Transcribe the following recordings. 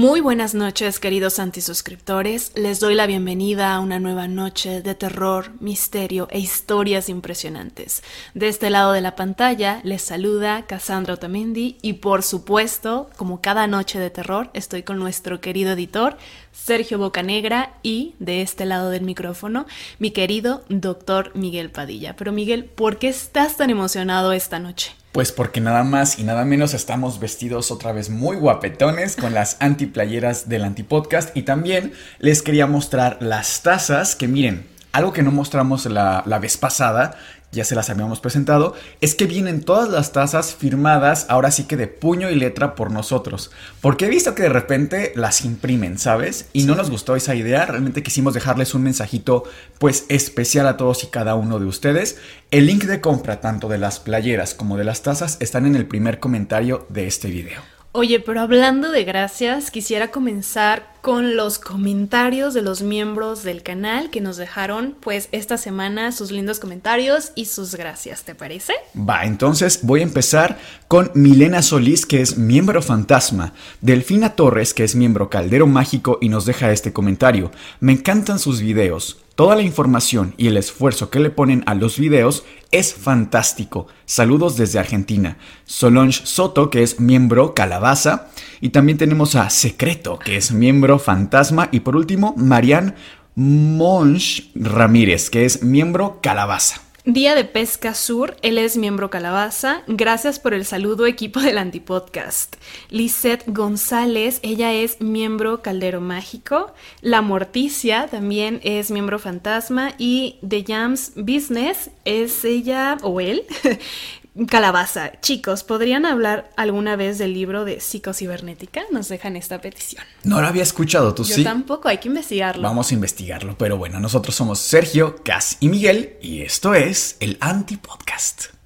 Muy buenas noches, queridos antisuscriptores. Les doy la bienvenida a una nueva noche de terror, misterio e historias impresionantes. De este lado de la pantalla les saluda Cassandra Otamendi y por supuesto, como cada noche de terror, estoy con nuestro querido editor Sergio Bocanegra y de este lado del micrófono, mi querido doctor Miguel Padilla. Pero Miguel, ¿por qué estás tan emocionado esta noche? Pues porque nada más y nada menos estamos vestidos otra vez muy guapetones con las antiplayeras del antipodcast y también les quería mostrar las tazas que miren, algo que no mostramos la, la vez pasada ya se las habíamos presentado, es que vienen todas las tazas firmadas, ahora sí que de puño y letra por nosotros. Porque he visto que de repente las imprimen, ¿sabes? Y no nos gustó esa idea, realmente quisimos dejarles un mensajito pues especial a todos y cada uno de ustedes. El link de compra tanto de las playeras como de las tazas están en el primer comentario de este video. Oye, pero hablando de gracias, quisiera comenzar con los comentarios de los miembros del canal que nos dejaron pues esta semana sus lindos comentarios y sus gracias, ¿te parece? Va, entonces voy a empezar con Milena Solís, que es miembro fantasma, Delfina Torres, que es miembro Caldero Mágico y nos deja este comentario. Me encantan sus videos. Toda la información y el esfuerzo que le ponen a los videos es fantástico. Saludos desde Argentina. Solange Soto, que es miembro Calabaza. Y también tenemos a Secreto, que es miembro Fantasma. Y por último, Marianne Monch Ramírez, que es miembro Calabaza. Día de Pesca Sur, él es miembro Calabaza. Gracias por el saludo, equipo del Antipodcast. Lisette González, ella es miembro Caldero Mágico. La Morticia también es miembro Fantasma. Y The Jams Business es ella o él. Calabaza, chicos, ¿podrían hablar alguna vez del libro de psicocibernética? Nos dejan esta petición. No lo había escuchado, ¿tú Yo sí? tampoco, hay que investigarlo. Vamos a investigarlo, pero bueno, nosotros somos Sergio, Cas y Miguel y esto es el Antipodcast.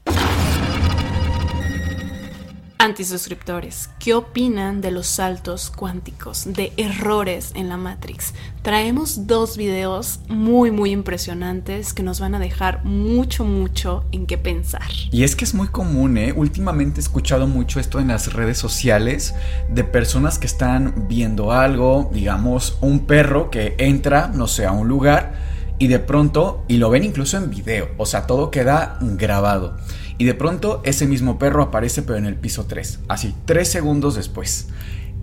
Antisuscriptores, ¿qué opinan de los saltos cuánticos, de errores en la Matrix? Traemos dos videos muy muy impresionantes que nos van a dejar mucho mucho en qué pensar. Y es que es muy común, ¿eh? Últimamente he escuchado mucho esto en las redes sociales de personas que están viendo algo, digamos, un perro que entra, no sé, a un lugar y de pronto, y lo ven incluso en video, o sea, todo queda grabado. Y de pronto ese mismo perro aparece pero en el piso 3, así, 3 segundos después.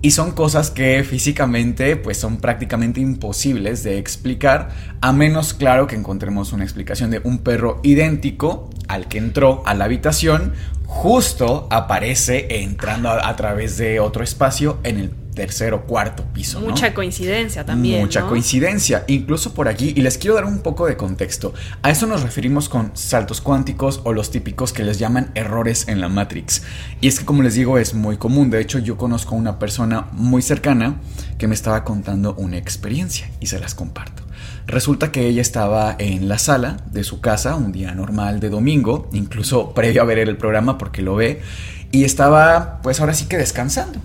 Y son cosas que físicamente pues son prácticamente imposibles de explicar, a menos claro que encontremos una explicación de un perro idéntico al que entró a la habitación, justo aparece entrando a, a través de otro espacio en el tercer o cuarto piso. ¿no? Mucha coincidencia también. Mucha ¿no? coincidencia, incluso por aquí, y les quiero dar un poco de contexto. A eso nos referimos con saltos cuánticos o los típicos que les llaman errores en la Matrix. Y es que como les digo es muy común, de hecho yo conozco a una persona muy cercana que me estaba contando una experiencia y se las comparto. Resulta que ella estaba en la sala de su casa un día normal de domingo, incluso previo a ver el programa porque lo ve, y estaba pues ahora sí que descansando.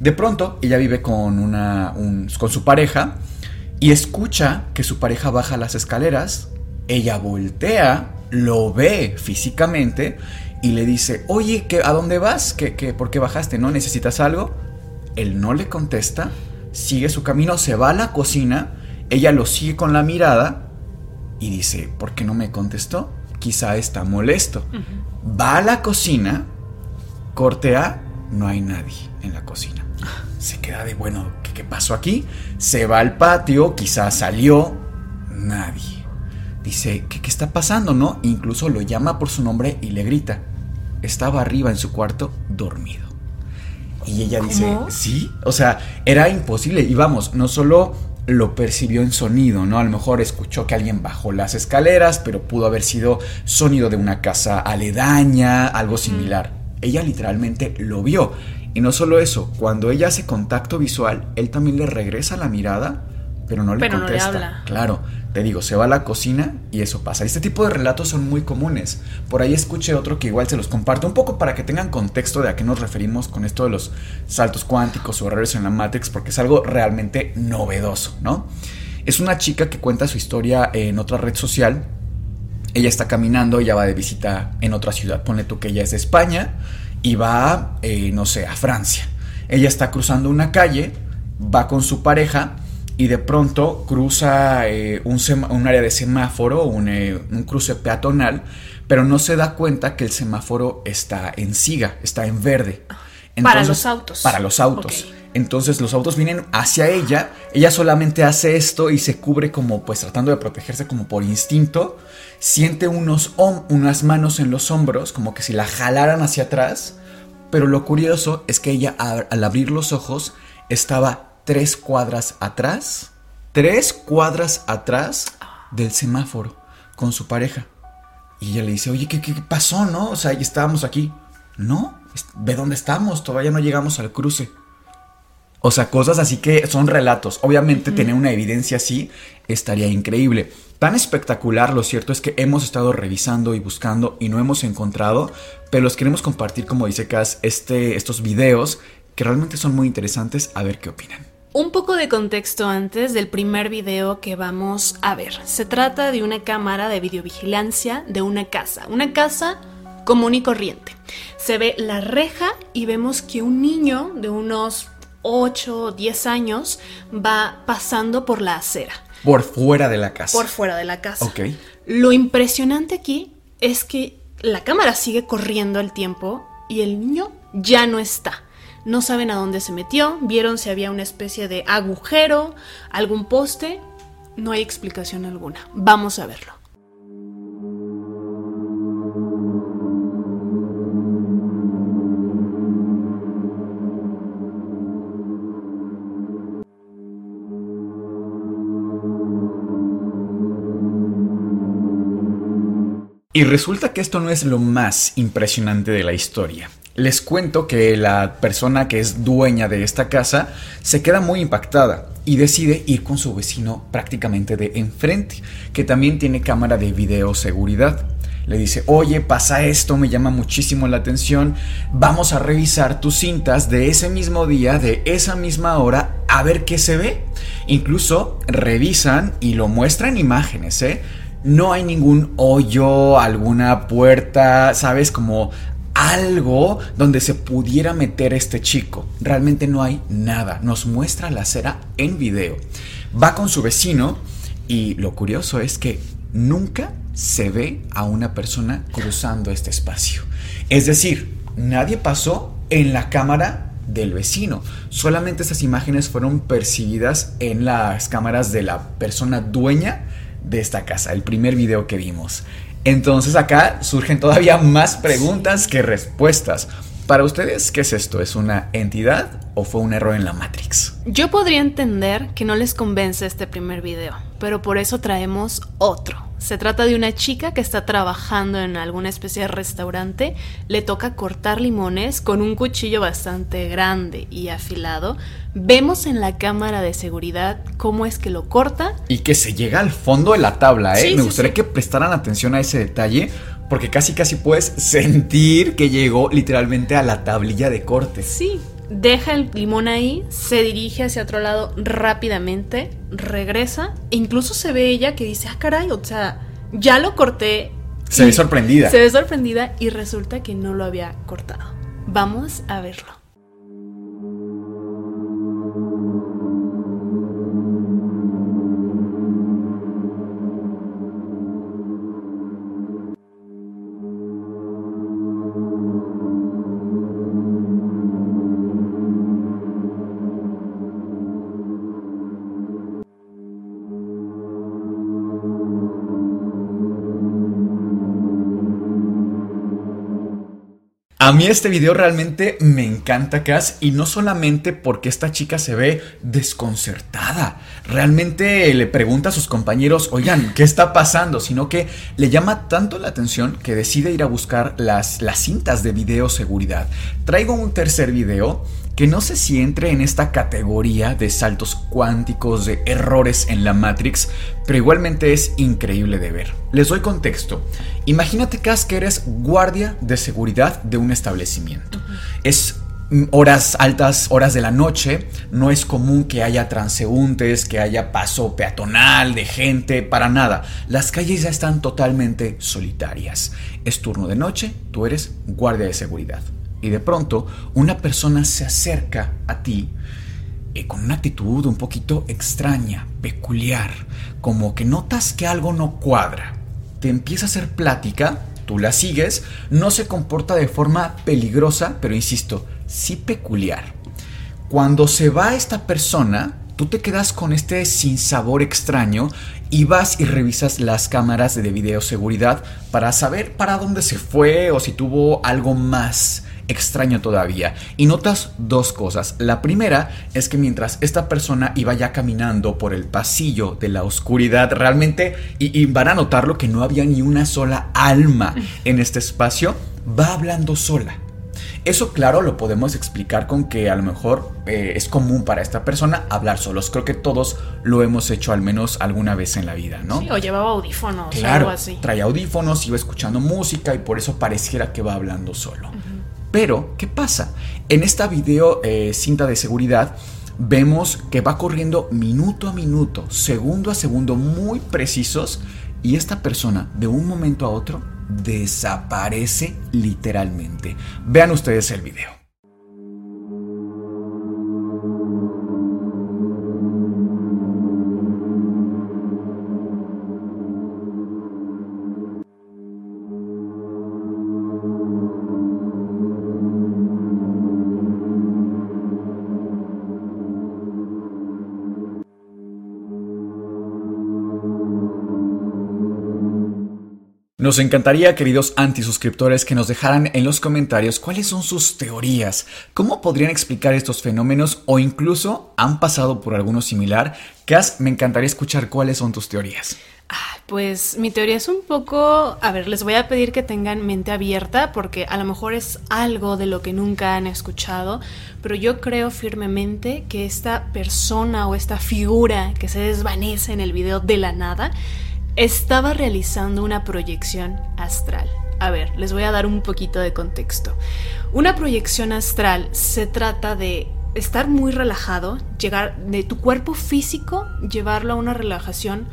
De pronto, ella vive con, una, un- con su pareja y escucha que su pareja baja las escaleras. Ella voltea, lo ve físicamente y le dice, oye, ¿qué, ¿a dónde vas? ¿Qué, qué, ¿Por qué bajaste? ¿No necesitas algo? Él no le contesta, sigue su camino, se va a la cocina, ella lo sigue con la mirada y dice, ¿por qué no me contestó? Quizá está molesto. Va a la cocina, corte A, no hay nadie en la cocina. Se queda de, bueno, ¿qué, qué pasó aquí? Se va al patio, quizás salió, nadie. Dice, ¿qué, qué está pasando, no? Incluso lo llama por su nombre y le grita. Estaba arriba en su cuarto, dormido. Y ella dice, sí, o sea, era imposible. Y vamos, no solo lo percibió en sonido, ¿no? A lo mejor escuchó que alguien bajó las escaleras, pero pudo haber sido sonido de una casa aledaña, algo similar. Ella literalmente lo vio. Y no solo eso, cuando ella hace contacto visual, él también le regresa la mirada, pero no le Pero no le contesta. habla. Claro, te digo, se va a la cocina y eso pasa. Este tipo de relatos son muy comunes. Por ahí escuché otro que igual se los comparto un poco para que tengan contexto de a qué nos referimos con esto de los saltos cuánticos o errores en la Matrix, porque es algo realmente novedoso, ¿no? Es una chica que cuenta su historia en otra red social. Ella está caminando, ella va de visita en otra ciudad. Ponle tú que ella es de España y va, eh, no sé, a Francia. Ella está cruzando una calle, va con su pareja y de pronto cruza eh, un, un área de semáforo, un, eh, un cruce peatonal, pero no se da cuenta que el semáforo está en siga, está en verde. Para los autos. Para los autos. Entonces los autos vienen hacia ella, ella solamente hace esto y se cubre como pues tratando de protegerse como por instinto, siente unos unas manos en los hombros como que si la jalaran hacia atrás, pero lo curioso es que ella al abrir los ojos estaba tres cuadras atrás, tres cuadras atrás del semáforo con su pareja. Y ella le dice, oye, ¿qué, qué pasó, no? O sea, estábamos aquí. No, ve dónde estamos, todavía no llegamos al cruce. O sea, cosas así que son relatos. Obviamente tener una evidencia así estaría increíble. Tan espectacular, lo cierto es que hemos estado revisando y buscando y no hemos encontrado, pero los queremos compartir, como dice Cass, este, estos videos que realmente son muy interesantes. A ver qué opinan. Un poco de contexto antes del primer video que vamos a ver. Se trata de una cámara de videovigilancia de una casa. Una casa común y corriente. Se ve la reja y vemos que un niño de unos 8 o 10 años va pasando por la acera, Por fuera de la casa. por fuera de la casa. Ok. Lo impresionante aquí es que la cámara sigue corriendo el tiempo y el niño ya no está. No saben a dónde se metió, vieron si había una especie de agujero, algún poste. No hay explicación alguna. Vamos a verlo. Y resulta que esto no es lo más impresionante de la historia. Les cuento que la persona que es dueña de esta casa se queda muy impactada y decide ir con su vecino prácticamente de enfrente, que también tiene cámara de videoseguridad. Le dice, oye, pasa esto, me llama muchísimo la atención, vamos a revisar tus cintas de ese mismo día, de esa misma hora, a ver qué se ve. Incluso revisan y lo muestran imágenes, ¿eh? No hay ningún hoyo, alguna puerta, ¿sabes? Como algo donde se pudiera meter este chico. Realmente no hay nada. Nos muestra la acera en video. Va con su vecino y lo curioso es que nunca se ve a una persona cruzando este espacio. Es decir, nadie pasó en la cámara del vecino. Solamente estas imágenes fueron percibidas en las cámaras de la persona dueña de esta casa, el primer video que vimos. Entonces acá surgen todavía más preguntas que respuestas. Para ustedes, ¿qué es esto? ¿Es una entidad o fue un error en la Matrix? Yo podría entender que no les convence este primer video, pero por eso traemos otro. Se trata de una chica que está trabajando en alguna especie de restaurante, le toca cortar limones con un cuchillo bastante grande y afilado. Vemos en la cámara de seguridad cómo es que lo corta. Y que se llega al fondo de la tabla, ¿eh? Sí, Me sí, gustaría sí. que prestaran atención a ese detalle, porque casi casi puedes sentir que llegó literalmente a la tablilla de cortes. Sí, deja el limón ahí, se dirige hacia otro lado rápidamente, regresa, e incluso se ve ella que dice, ah, caray, o sea, ya lo corté. Se ve sorprendida. Se ve sorprendida y resulta que no lo había cortado. Vamos a verlo. A mí este video realmente me encanta, Cass, y no solamente porque esta chica se ve desconcertada, realmente le pregunta a sus compañeros, oigan, ¿qué está pasando? Sino que le llama tanto la atención que decide ir a buscar las, las cintas de video seguridad. Traigo un tercer video que no sé si entre en esta categoría de saltos cuánticos, de errores en la Matrix, pero igualmente es increíble de ver. Les doy contexto. Imagínate, Cas, que eres guardia de seguridad de un establecimiento. Es horas altas, horas de la noche, no es común que haya transeúntes, que haya paso peatonal de gente, para nada. Las calles ya están totalmente solitarias. Es turno de noche, tú eres guardia de seguridad y de pronto una persona se acerca a ti eh, con una actitud un poquito extraña, peculiar, como que notas que algo no cuadra. Te empieza a hacer plática, tú la sigues, no se comporta de forma peligrosa, pero insisto, sí peculiar. Cuando se va esta persona, tú te quedas con este sinsabor extraño y vas y revisas las cámaras de videoseguridad para saber para dónde se fue o si tuvo algo más extraño todavía. Y notas dos cosas. La primera es que mientras esta persona iba ya caminando por el pasillo de la oscuridad, realmente, y, van a notarlo que no había ni una sola alma en este espacio, va hablando sola. Eso claro lo podemos explicar con que a lo mejor eh, es común para esta persona hablar solos. Creo que todos lo hemos hecho al menos alguna vez en la vida, ¿no? Sí, o llevaba audífonos claro, o algo así. Traía audífonos, iba escuchando música y por eso pareciera que va hablando solo. Pero, ¿qué pasa? En esta video eh, cinta de seguridad vemos que va corriendo minuto a minuto, segundo a segundo, muy precisos, y esta persona de un momento a otro desaparece literalmente. Vean ustedes el video. Nos encantaría, queridos antisuscriptores, que nos dejaran en los comentarios cuáles son sus teorías, cómo podrían explicar estos fenómenos o incluso han pasado por alguno similar. Cas, me encantaría escuchar cuáles son tus teorías. Pues mi teoría es un poco, a ver, les voy a pedir que tengan mente abierta porque a lo mejor es algo de lo que nunca han escuchado, pero yo creo firmemente que esta persona o esta figura que se desvanece en el video de la nada estaba realizando una proyección astral. A ver, les voy a dar un poquito de contexto. Una proyección astral se trata de estar muy relajado, llegar de tu cuerpo físico, llevarlo a una relajación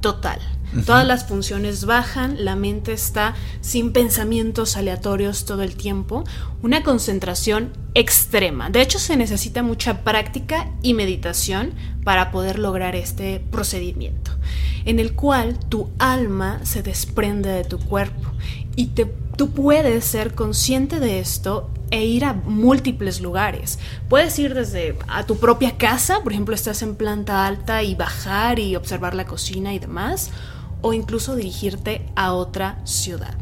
total. Todas las funciones bajan, la mente está sin pensamientos aleatorios todo el tiempo, una concentración extrema. De hecho, se necesita mucha práctica y meditación para poder lograr este procedimiento, en el cual tu alma se desprende de tu cuerpo y te, tú puedes ser consciente de esto e ir a múltiples lugares. Puedes ir desde a tu propia casa, por ejemplo, estás en planta alta y bajar y observar la cocina y demás, o incluso dirigirte a otra ciudad.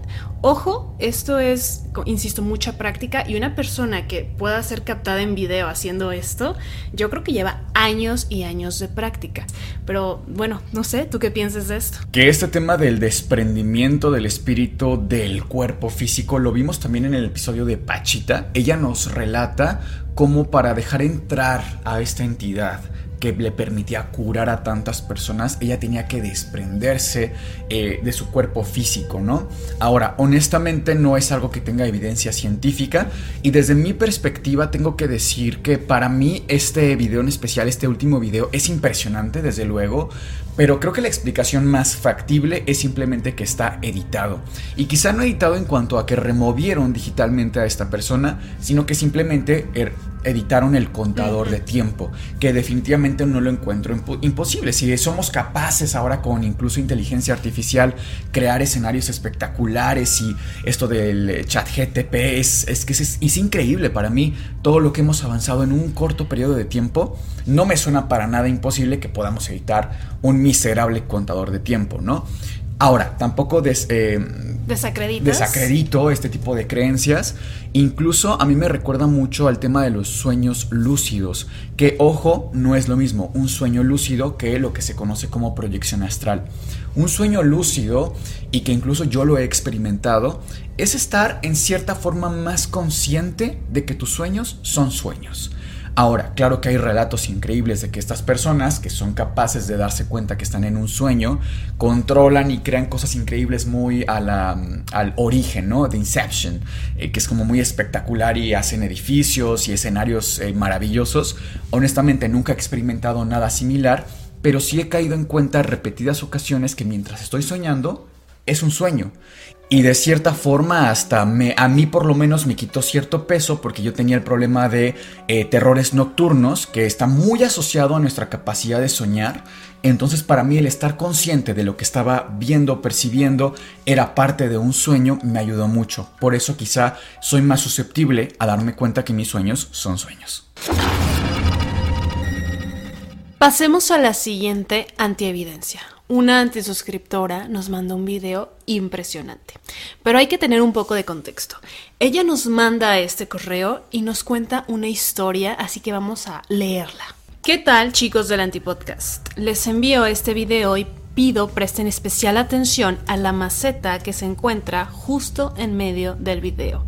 Ojo, esto es, insisto, mucha práctica y una persona que pueda ser captada en video haciendo esto, yo creo que lleva años y años de práctica. Pero bueno, no sé, ¿tú qué piensas de esto? Que este tema del desprendimiento del espíritu del cuerpo físico lo vimos también en el episodio de Pachita. Ella nos relata cómo para dejar entrar a esta entidad que le permitía curar a tantas personas, ella tenía que desprenderse eh, de su cuerpo físico, ¿no? Ahora, honestamente no es algo que tenga evidencia científica y desde mi perspectiva tengo que decir que para mí este video en especial, este último video, es impresionante, desde luego, pero creo que la explicación más factible es simplemente que está editado. Y quizá no editado en cuanto a que removieron digitalmente a esta persona, sino que simplemente er, editaron el contador de tiempo, que definitivamente no lo encuentro imposible. Si somos capaces ahora con incluso inteligencia artificial crear escenarios espectaculares y esto del chat GTP es, es que es, es increíble para mí todo lo que hemos avanzado en un corto periodo de tiempo, no me suena para nada imposible que podamos editar un miserable contador de tiempo, ¿no? Ahora, tampoco des, eh, desacredito este tipo de creencias. Incluso a mí me recuerda mucho al tema de los sueños lúcidos, que ojo, no es lo mismo un sueño lúcido que lo que se conoce como proyección astral. Un sueño lúcido, y que incluso yo lo he experimentado, es estar en cierta forma más consciente de que tus sueños son sueños. Ahora, claro que hay relatos increíbles de que estas personas, que son capaces de darse cuenta que están en un sueño, controlan y crean cosas increíbles muy la, al origen, ¿no? De Inception, eh, que es como muy espectacular y hacen edificios y escenarios eh, maravillosos. Honestamente, nunca he experimentado nada similar, pero sí he caído en cuenta repetidas ocasiones que mientras estoy soñando, es un sueño. Y de cierta forma hasta me, a mí por lo menos me quitó cierto peso porque yo tenía el problema de eh, terrores nocturnos que está muy asociado a nuestra capacidad de soñar. Entonces para mí el estar consciente de lo que estaba viendo, percibiendo, era parte de un sueño, me ayudó mucho. Por eso quizá soy más susceptible a darme cuenta que mis sueños son sueños. Pasemos a la siguiente antievidencia. Una antisuscriptora nos mandó un video impresionante, pero hay que tener un poco de contexto. Ella nos manda este correo y nos cuenta una historia, así que vamos a leerla. ¿Qué tal chicos del Antipodcast? Les envío este video y pido presten especial atención a la maceta que se encuentra justo en medio del video.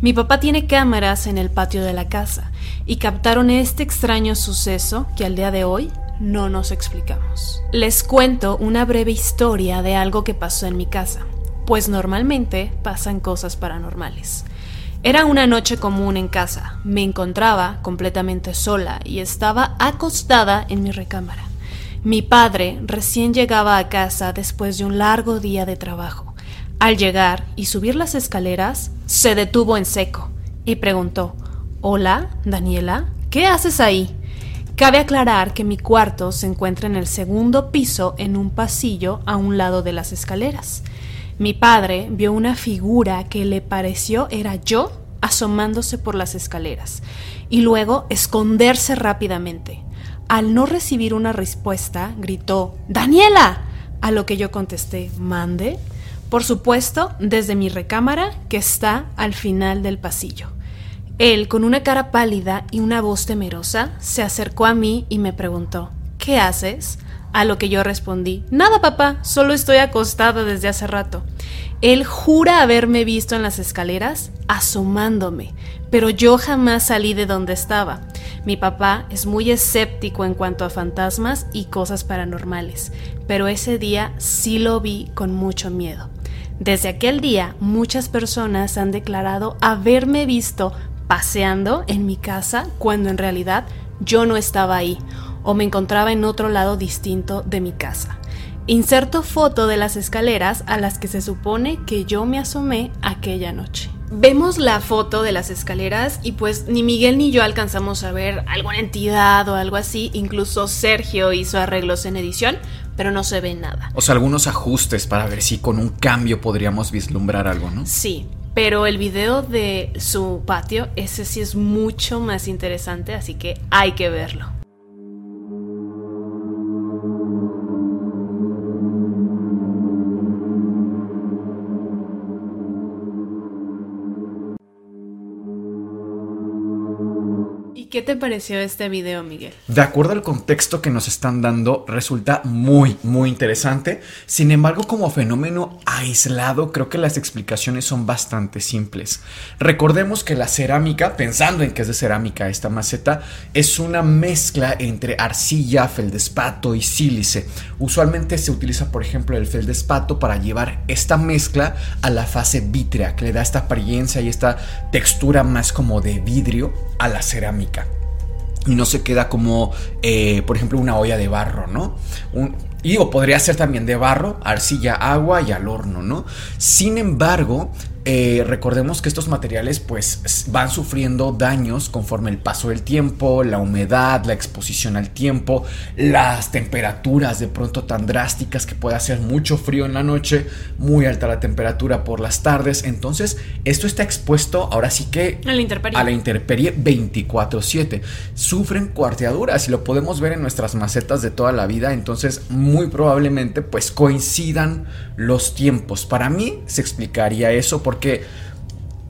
Mi papá tiene cámaras en el patio de la casa y captaron este extraño suceso que al día de hoy no nos explicamos. Les cuento una breve historia de algo que pasó en mi casa, pues normalmente pasan cosas paranormales. Era una noche común en casa, me encontraba completamente sola y estaba acostada en mi recámara. Mi padre recién llegaba a casa después de un largo día de trabajo. Al llegar y subir las escaleras, se detuvo en seco y preguntó, Hola, Daniela, ¿qué haces ahí? Cabe aclarar que mi cuarto se encuentra en el segundo piso en un pasillo a un lado de las escaleras. Mi padre vio una figura que le pareció era yo asomándose por las escaleras y luego esconderse rápidamente. Al no recibir una respuesta, gritó Daniela, a lo que yo contesté Mande. Por supuesto, desde mi recámara que está al final del pasillo. Él, con una cara pálida y una voz temerosa, se acercó a mí y me preguntó, ¿Qué haces? A lo que yo respondí, Nada, papá, solo estoy acostada desde hace rato. Él jura haberme visto en las escaleras asomándome, pero yo jamás salí de donde estaba. Mi papá es muy escéptico en cuanto a fantasmas y cosas paranormales, pero ese día sí lo vi con mucho miedo. Desde aquel día, muchas personas han declarado haberme visto paseando en mi casa cuando en realidad yo no estaba ahí o me encontraba en otro lado distinto de mi casa. Inserto foto de las escaleras a las que se supone que yo me asomé aquella noche. Vemos la foto de las escaleras y pues ni Miguel ni yo alcanzamos a ver alguna entidad o algo así. Incluso Sergio hizo arreglos en edición, pero no se ve nada. O sea, algunos ajustes para ver si con un cambio podríamos vislumbrar algo, ¿no? Sí, pero el video de su patio, ese sí es mucho más interesante, así que hay que verlo. ¿Qué te pareció este video, Miguel? De acuerdo al contexto que nos están dando, resulta muy, muy interesante. Sin embargo, como fenómeno aislado, creo que las explicaciones son bastante simples. Recordemos que la cerámica, pensando en que es de cerámica esta maceta, es una mezcla entre arcilla, feldespato y sílice. Usualmente se utiliza, por ejemplo, el feldespato para llevar esta mezcla a la fase vítrea, que le da esta apariencia y esta textura más como de vidrio a la cerámica y no se queda como, eh, por ejemplo, una olla de barro, ¿no? y o podría ser también de barro, arcilla, agua y al horno, ¿no? Sin embargo, eh, recordemos que estos materiales pues van sufriendo daños conforme el paso del tiempo, la humedad, la exposición al tiempo, las temperaturas de pronto tan drásticas que puede hacer mucho frío en la noche, muy alta la temperatura por las tardes. Entonces, esto está expuesto ahora sí que a la intemperie, a la intemperie 24/7. Sufren cuarteaduras y lo podemos ver en nuestras macetas de toda la vida. Entonces, muy probablemente pues coincidan los tiempos. Para mí se explicaría eso porque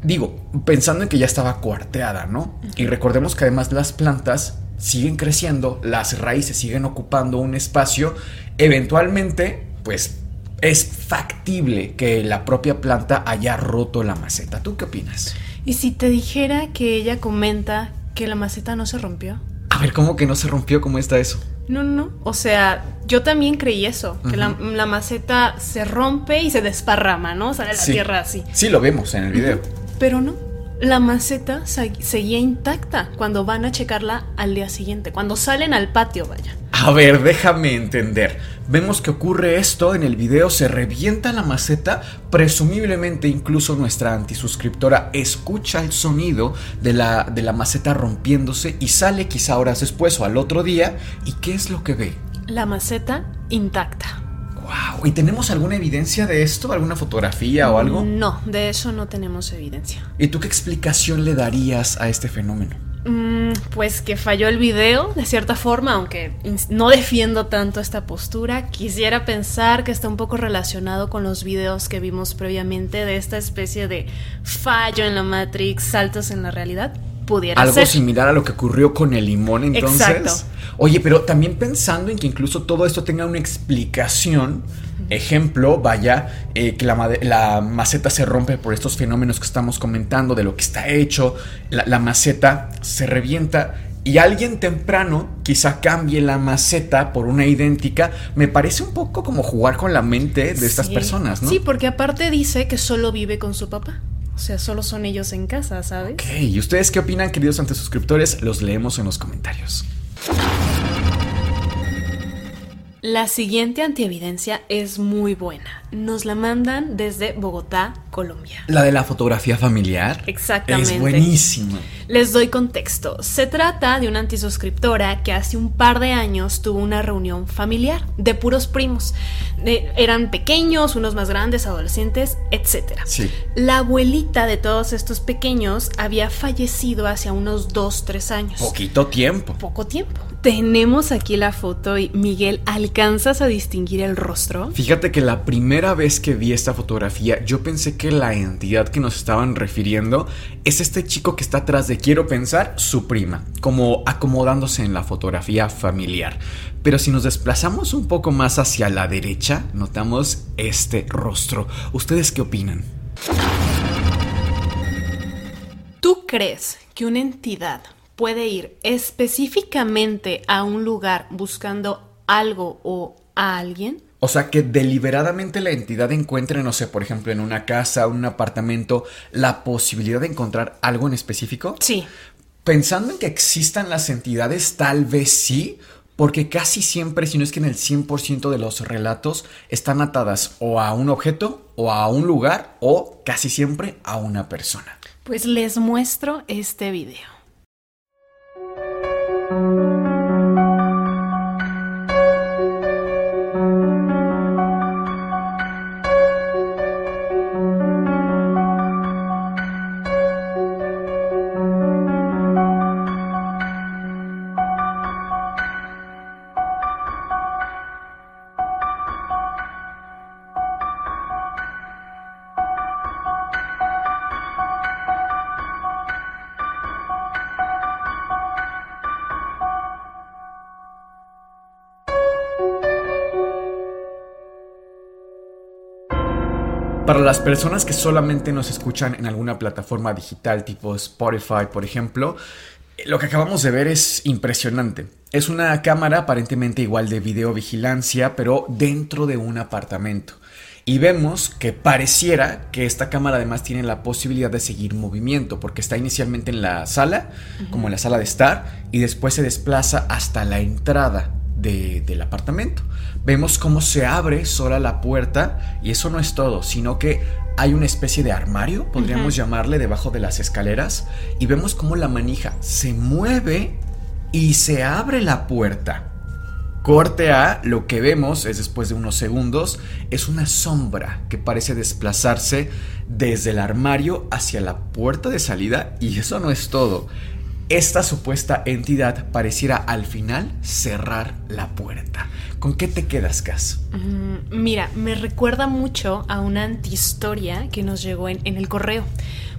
digo, pensando en que ya estaba cuarteada, ¿no? Y recordemos que además las plantas siguen creciendo, las raíces siguen ocupando un espacio, eventualmente, pues es factible que la propia planta haya roto la maceta. ¿Tú qué opinas? ¿Y si te dijera que ella comenta que la maceta no se rompió? A ver, ¿cómo que no se rompió? ¿Cómo está eso? No, no, o sea, yo también creí eso, que la, la, maceta se rompe y se desparrama, ¿no? Sale la tierra así. Sí, lo vemos en el video. Pero no, la maceta seguía intacta cuando van a checarla al día siguiente, cuando salen al patio, vaya. A ver, déjame entender. Vemos que ocurre esto en el video, se revienta la maceta, presumiblemente incluso nuestra antisuscriptora escucha el sonido de la, de la maceta rompiéndose y sale quizá horas después o al otro día. ¿Y qué es lo que ve? La maceta intacta. ¿Y tenemos alguna evidencia de esto? ¿Alguna fotografía o algo? No, de eso no tenemos evidencia. ¿Y tú qué explicación le darías a este fenómeno? Mm, pues que falló el video, de cierta forma, aunque no defiendo tanto esta postura. Quisiera pensar que está un poco relacionado con los videos que vimos previamente de esta especie de fallo en la Matrix, saltos en la realidad. Pudiera Algo ser. similar a lo que ocurrió con el limón entonces. Exacto. Oye, pero también pensando en que incluso todo esto tenga una explicación. Ejemplo, vaya, eh, que la, la, maceta se rompe por estos fenómenos que estamos comentando, de lo que está hecho, la, la, maceta se revienta y alguien temprano quizá cambie la maceta por una idéntica, me parece un poco como jugar con la mente de estas personas, ¿no? Sí, porque aparte dice que solo vive con su papá. O sea, solo son ellos en casa, ¿sabes? Ok, ¿y ustedes qué opinan, queridos antesuscriptores? Los leemos en los comentarios. La siguiente antievidencia es muy buena. Nos la mandan desde Bogotá, Colombia. La de la fotografía familiar. Exactamente. Es buenísima. Les doy contexto. Se trata de una antisuscriptora que hace un par de años tuvo una reunión familiar de puros primos. Eran pequeños, unos más grandes, adolescentes, etc. Sí. La abuelita de todos estos pequeños había fallecido hace unos 2, 3 años. Poquito tiempo. Poco tiempo. Tenemos aquí la foto y Miguel, ¿alcanzas a distinguir el rostro? Fíjate que la primera vez que vi esta fotografía yo pensé que la entidad que nos estaban refiriendo es este chico que está atrás de, quiero pensar, su prima, como acomodándose en la fotografía familiar. Pero si nos desplazamos un poco más hacia la derecha, notamos este rostro. ¿Ustedes qué opinan? ¿Tú crees que una entidad puede ir específicamente a un lugar buscando algo o a alguien? O sea, que deliberadamente la entidad encuentre, no sé, por ejemplo, en una casa, un apartamento, la posibilidad de encontrar algo en específico. Sí. Pensando en que existan las entidades, tal vez sí, porque casi siempre, si no es que en el 100% de los relatos, están atadas o a un objeto, o a un lugar, o casi siempre a una persona. Pues les muestro este video. Las personas que solamente nos escuchan en alguna plataforma digital tipo Spotify, por ejemplo, lo que acabamos de ver es impresionante. Es una cámara aparentemente igual de videovigilancia, pero dentro de un apartamento. Y vemos que pareciera que esta cámara además tiene la posibilidad de seguir movimiento, porque está inicialmente en la sala, como en la sala de estar, y después se desplaza hasta la entrada de, del apartamento. Vemos cómo se abre sola la puerta y eso no es todo, sino que hay una especie de armario, podríamos llamarle, debajo de las escaleras, y vemos cómo la manija se mueve y se abre la puerta. Corte A, lo que vemos es después de unos segundos, es una sombra que parece desplazarse desde el armario hacia la puerta de salida y eso no es todo. Esta supuesta entidad pareciera al final cerrar la puerta. ¿Con qué te quedas, Cas? Mm, mira, me recuerda mucho a una antihistoria que nos llegó en, en el correo.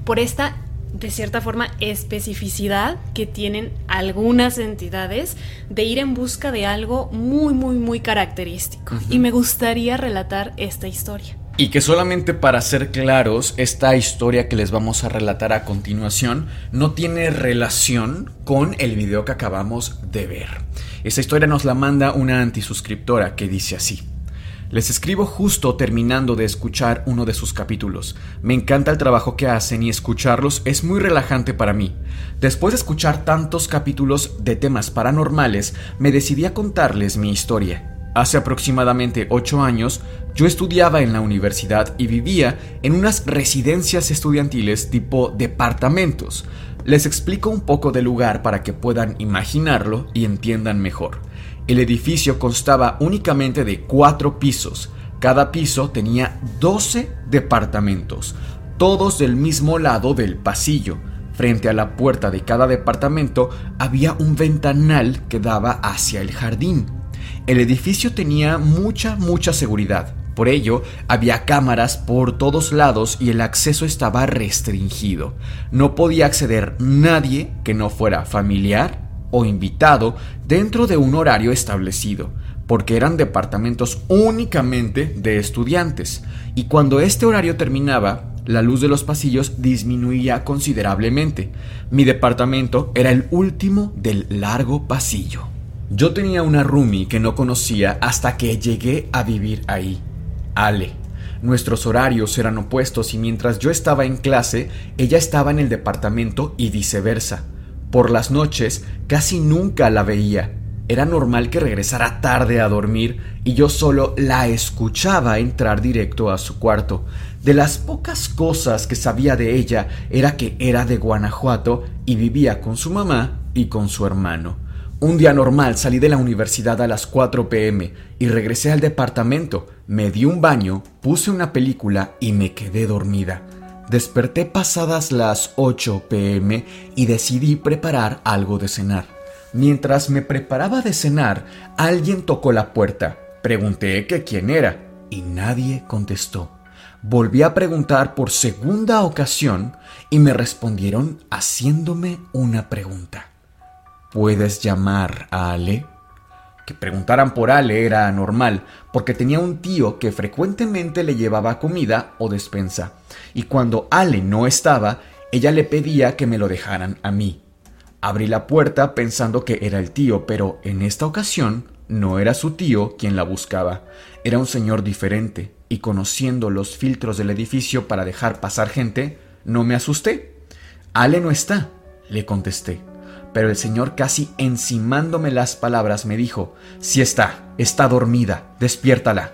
Por esta de cierta forma, especificidad que tienen algunas entidades de ir en busca de algo muy, muy, muy característico. Y me gustaría relatar esta historia. Y que solamente para ser claros, esta historia que les vamos a relatar a continuación no tiene relación con el video que acabamos de ver. Esta historia nos la manda una antisuscriptora que dice así. Les escribo justo terminando de escuchar uno de sus capítulos. Me encanta el trabajo que hacen y escucharlos es muy relajante para mí. Después de escuchar tantos capítulos de temas paranormales, me decidí a contarles mi historia. Hace aproximadamente 8 años, yo estudiaba en la universidad y vivía en unas residencias estudiantiles tipo departamentos. Les explico un poco del lugar para que puedan imaginarlo y entiendan mejor. El edificio constaba únicamente de cuatro pisos. Cada piso tenía 12 departamentos, todos del mismo lado del pasillo. Frente a la puerta de cada departamento había un ventanal que daba hacia el jardín. El edificio tenía mucha, mucha seguridad. Por ello, había cámaras por todos lados y el acceso estaba restringido. No podía acceder nadie que no fuera familiar o invitado dentro de un horario establecido, porque eran departamentos únicamente de estudiantes, y cuando este horario terminaba, la luz de los pasillos disminuía considerablemente. Mi departamento era el último del largo pasillo. Yo tenía una roomie que no conocía hasta que llegué a vivir ahí. Ale. Nuestros horarios eran opuestos y mientras yo estaba en clase, ella estaba en el departamento y viceversa. Por las noches casi nunca la veía. Era normal que regresara tarde a dormir y yo solo la escuchaba entrar directo a su cuarto. De las pocas cosas que sabía de ella era que era de Guanajuato y vivía con su mamá y con su hermano. Un día normal salí de la universidad a las 4 pm y regresé al departamento, me di un baño, puse una película y me quedé dormida. Desperté pasadas las 8 pm y decidí preparar algo de cenar. Mientras me preparaba de cenar, alguien tocó la puerta. Pregunté quién era y nadie contestó. Volví a preguntar por segunda ocasión y me respondieron haciéndome una pregunta. ¿Puedes llamar a Ale? Que preguntaran por Ale era normal, porque tenía un tío que frecuentemente le llevaba comida o despensa, y cuando Ale no estaba, ella le pedía que me lo dejaran a mí. Abrí la puerta pensando que era el tío, pero en esta ocasión no era su tío quien la buscaba, era un señor diferente, y conociendo los filtros del edificio para dejar pasar gente, no me asusté. Ale no está, le contesté. Pero el Señor casi encimándome las palabras me dijo, si está, está dormida, despiértala.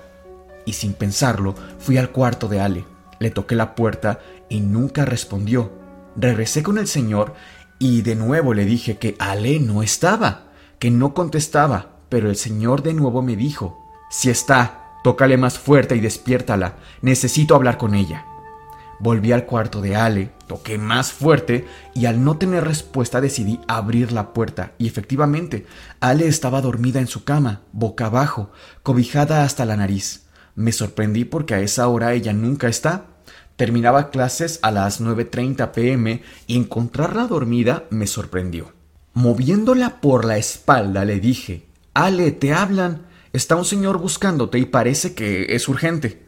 Y sin pensarlo, fui al cuarto de Ale, le toqué la puerta y nunca respondió. Regresé con el Señor y de nuevo le dije que Ale no estaba, que no contestaba, pero el Señor de nuevo me dijo, si está, tócale más fuerte y despiértala, necesito hablar con ella. Volví al cuarto de Ale, toqué más fuerte y al no tener respuesta decidí abrir la puerta y efectivamente Ale estaba dormida en su cama, boca abajo, cobijada hasta la nariz. Me sorprendí porque a esa hora ella nunca está. Terminaba clases a las 9.30 pm y encontrarla dormida me sorprendió. Moviéndola por la espalda le dije, Ale, te hablan. Está un señor buscándote y parece que es urgente.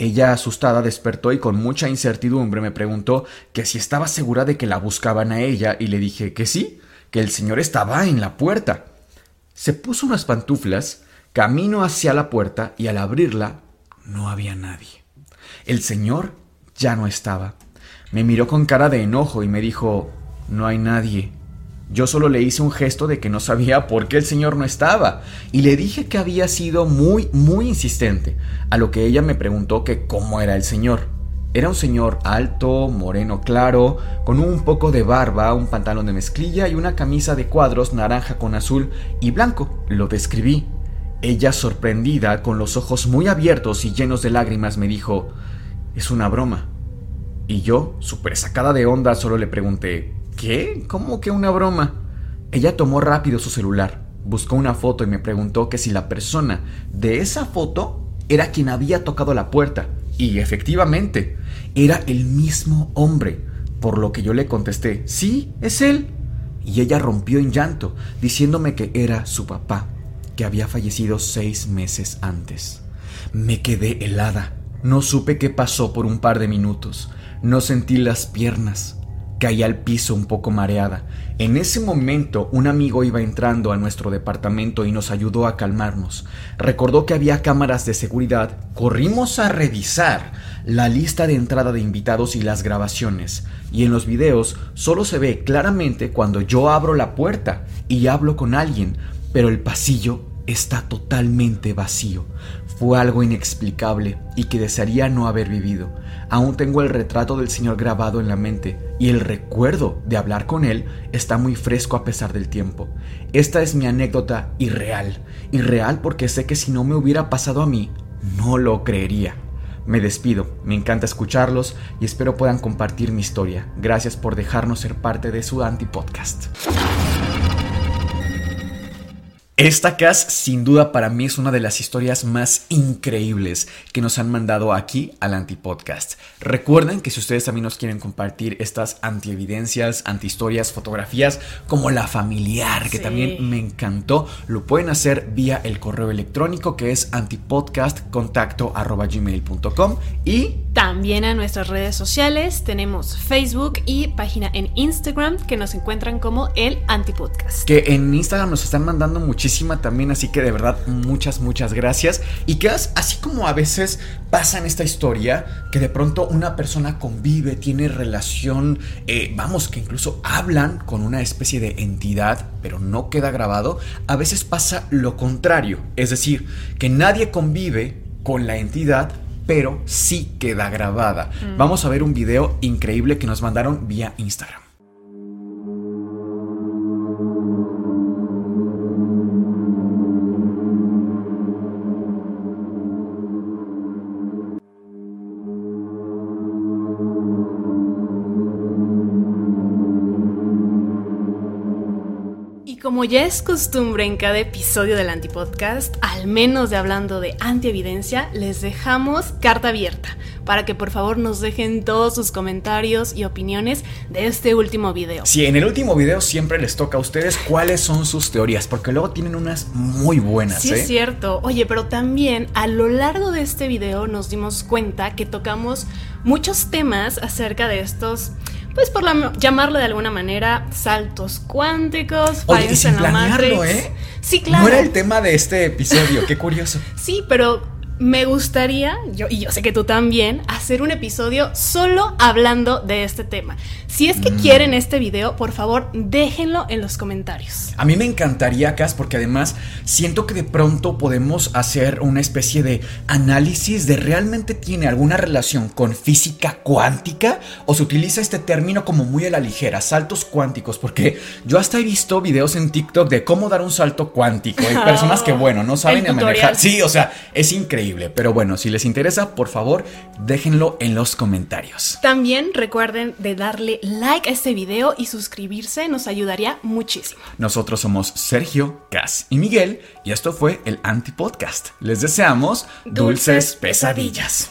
Ella asustada despertó y con mucha incertidumbre me preguntó que si estaba segura de que la buscaban a ella y le dije que sí, que el señor estaba en la puerta. Se puso unas pantuflas, camino hacia la puerta y al abrirla no había nadie. El señor ya no estaba. Me miró con cara de enojo y me dijo No hay nadie. Yo solo le hice un gesto de que no sabía por qué el señor no estaba y le dije que había sido muy, muy insistente, a lo que ella me preguntó que cómo era el señor. Era un señor alto, moreno claro, con un poco de barba, un pantalón de mezclilla y una camisa de cuadros naranja con azul y blanco. Lo describí. Ella, sorprendida, con los ojos muy abiertos y llenos de lágrimas, me dijo, es una broma. Y yo, súper sacada de onda, solo le pregunté, ¿qué? ¿Cómo que una broma? Ella tomó rápido su celular, buscó una foto y me preguntó que si la persona de esa foto era quien había tocado la puerta. Y efectivamente, era el mismo hombre, por lo que yo le contesté, sí, es él. Y ella rompió en llanto, diciéndome que era su papá, que había fallecido seis meses antes. Me quedé helada. No supe qué pasó por un par de minutos. No sentí las piernas. Caí al piso un poco mareada. En ese momento un amigo iba entrando a nuestro departamento y nos ayudó a calmarnos. Recordó que había cámaras de seguridad. Corrimos a revisar la lista de entrada de invitados y las grabaciones. Y en los videos solo se ve claramente cuando yo abro la puerta y hablo con alguien, pero el pasillo está totalmente vacío. Fue algo inexplicable y que desearía no haber vivido. Aún tengo el retrato del Señor grabado en la mente y el recuerdo de hablar con Él está muy fresco a pesar del tiempo. Esta es mi anécdota irreal. Irreal porque sé que si no me hubiera pasado a mí, no lo creería. Me despido, me encanta escucharlos y espero puedan compartir mi historia. Gracias por dejarnos ser parte de su anti-podcast. Esta cast sin duda para mí es una de las historias más increíbles que nos han mandado aquí al Antipodcast. Recuerden que si ustedes también nos quieren compartir estas antievidencias, antihistorias, fotografías, como la familiar, que también me encantó, lo pueden hacer vía el correo electrónico que es antipodcastcontacto.gmail.com y también a nuestras redes sociales tenemos Facebook y página en Instagram que nos encuentran como el Antipodcast. Que en Instagram nos están mandando muchísimas también, así que de verdad muchas, muchas gracias. Y que así como a veces pasa en esta historia, que de pronto una persona convive, tiene relación, eh, vamos, que incluso hablan con una especie de entidad, pero no queda grabado, a veces pasa lo contrario, es decir, que nadie convive con la entidad, pero sí queda grabada. Mm. Vamos a ver un video increíble que nos mandaron vía Instagram. Como ya es costumbre en cada episodio del Antipodcast, al menos de hablando de antievidencia, les dejamos carta abierta para que por favor nos dejen todos sus comentarios y opiniones de este último video. Sí, en el último video siempre les toca a ustedes cuáles son sus teorías, porque luego tienen unas muy buenas. Sí, es ¿eh? cierto. Oye, pero también a lo largo de este video nos dimos cuenta que tocamos muchos temas acerca de estos pues por llamarlo de alguna manera, saltos cuánticos, Oye, sin en la ¿eh? Sí, claro. No era el tema de este episodio, qué curioso. sí, pero me gustaría, yo, y yo sé que tú también, hacer un episodio solo hablando de este tema. Si es que mm. quieren este video, por favor, déjenlo en los comentarios. A mí me encantaría, Cas, porque además siento que de pronto podemos hacer una especie de análisis de realmente tiene alguna relación con física cuántica o se utiliza este término como muy a la ligera, saltos cuánticos, porque yo hasta he visto videos en TikTok de cómo dar un salto cuántico. Hay personas que, bueno, no saben manejar. Sí, o sea, es increíble. Pero bueno, si les interesa, por favor, déjenlo en los comentarios. También recuerden de darle like a este video y suscribirse, nos ayudaría muchísimo. Nosotros somos Sergio, Cas y Miguel y esto fue el Antipodcast. Les deseamos dulces, pesadillas.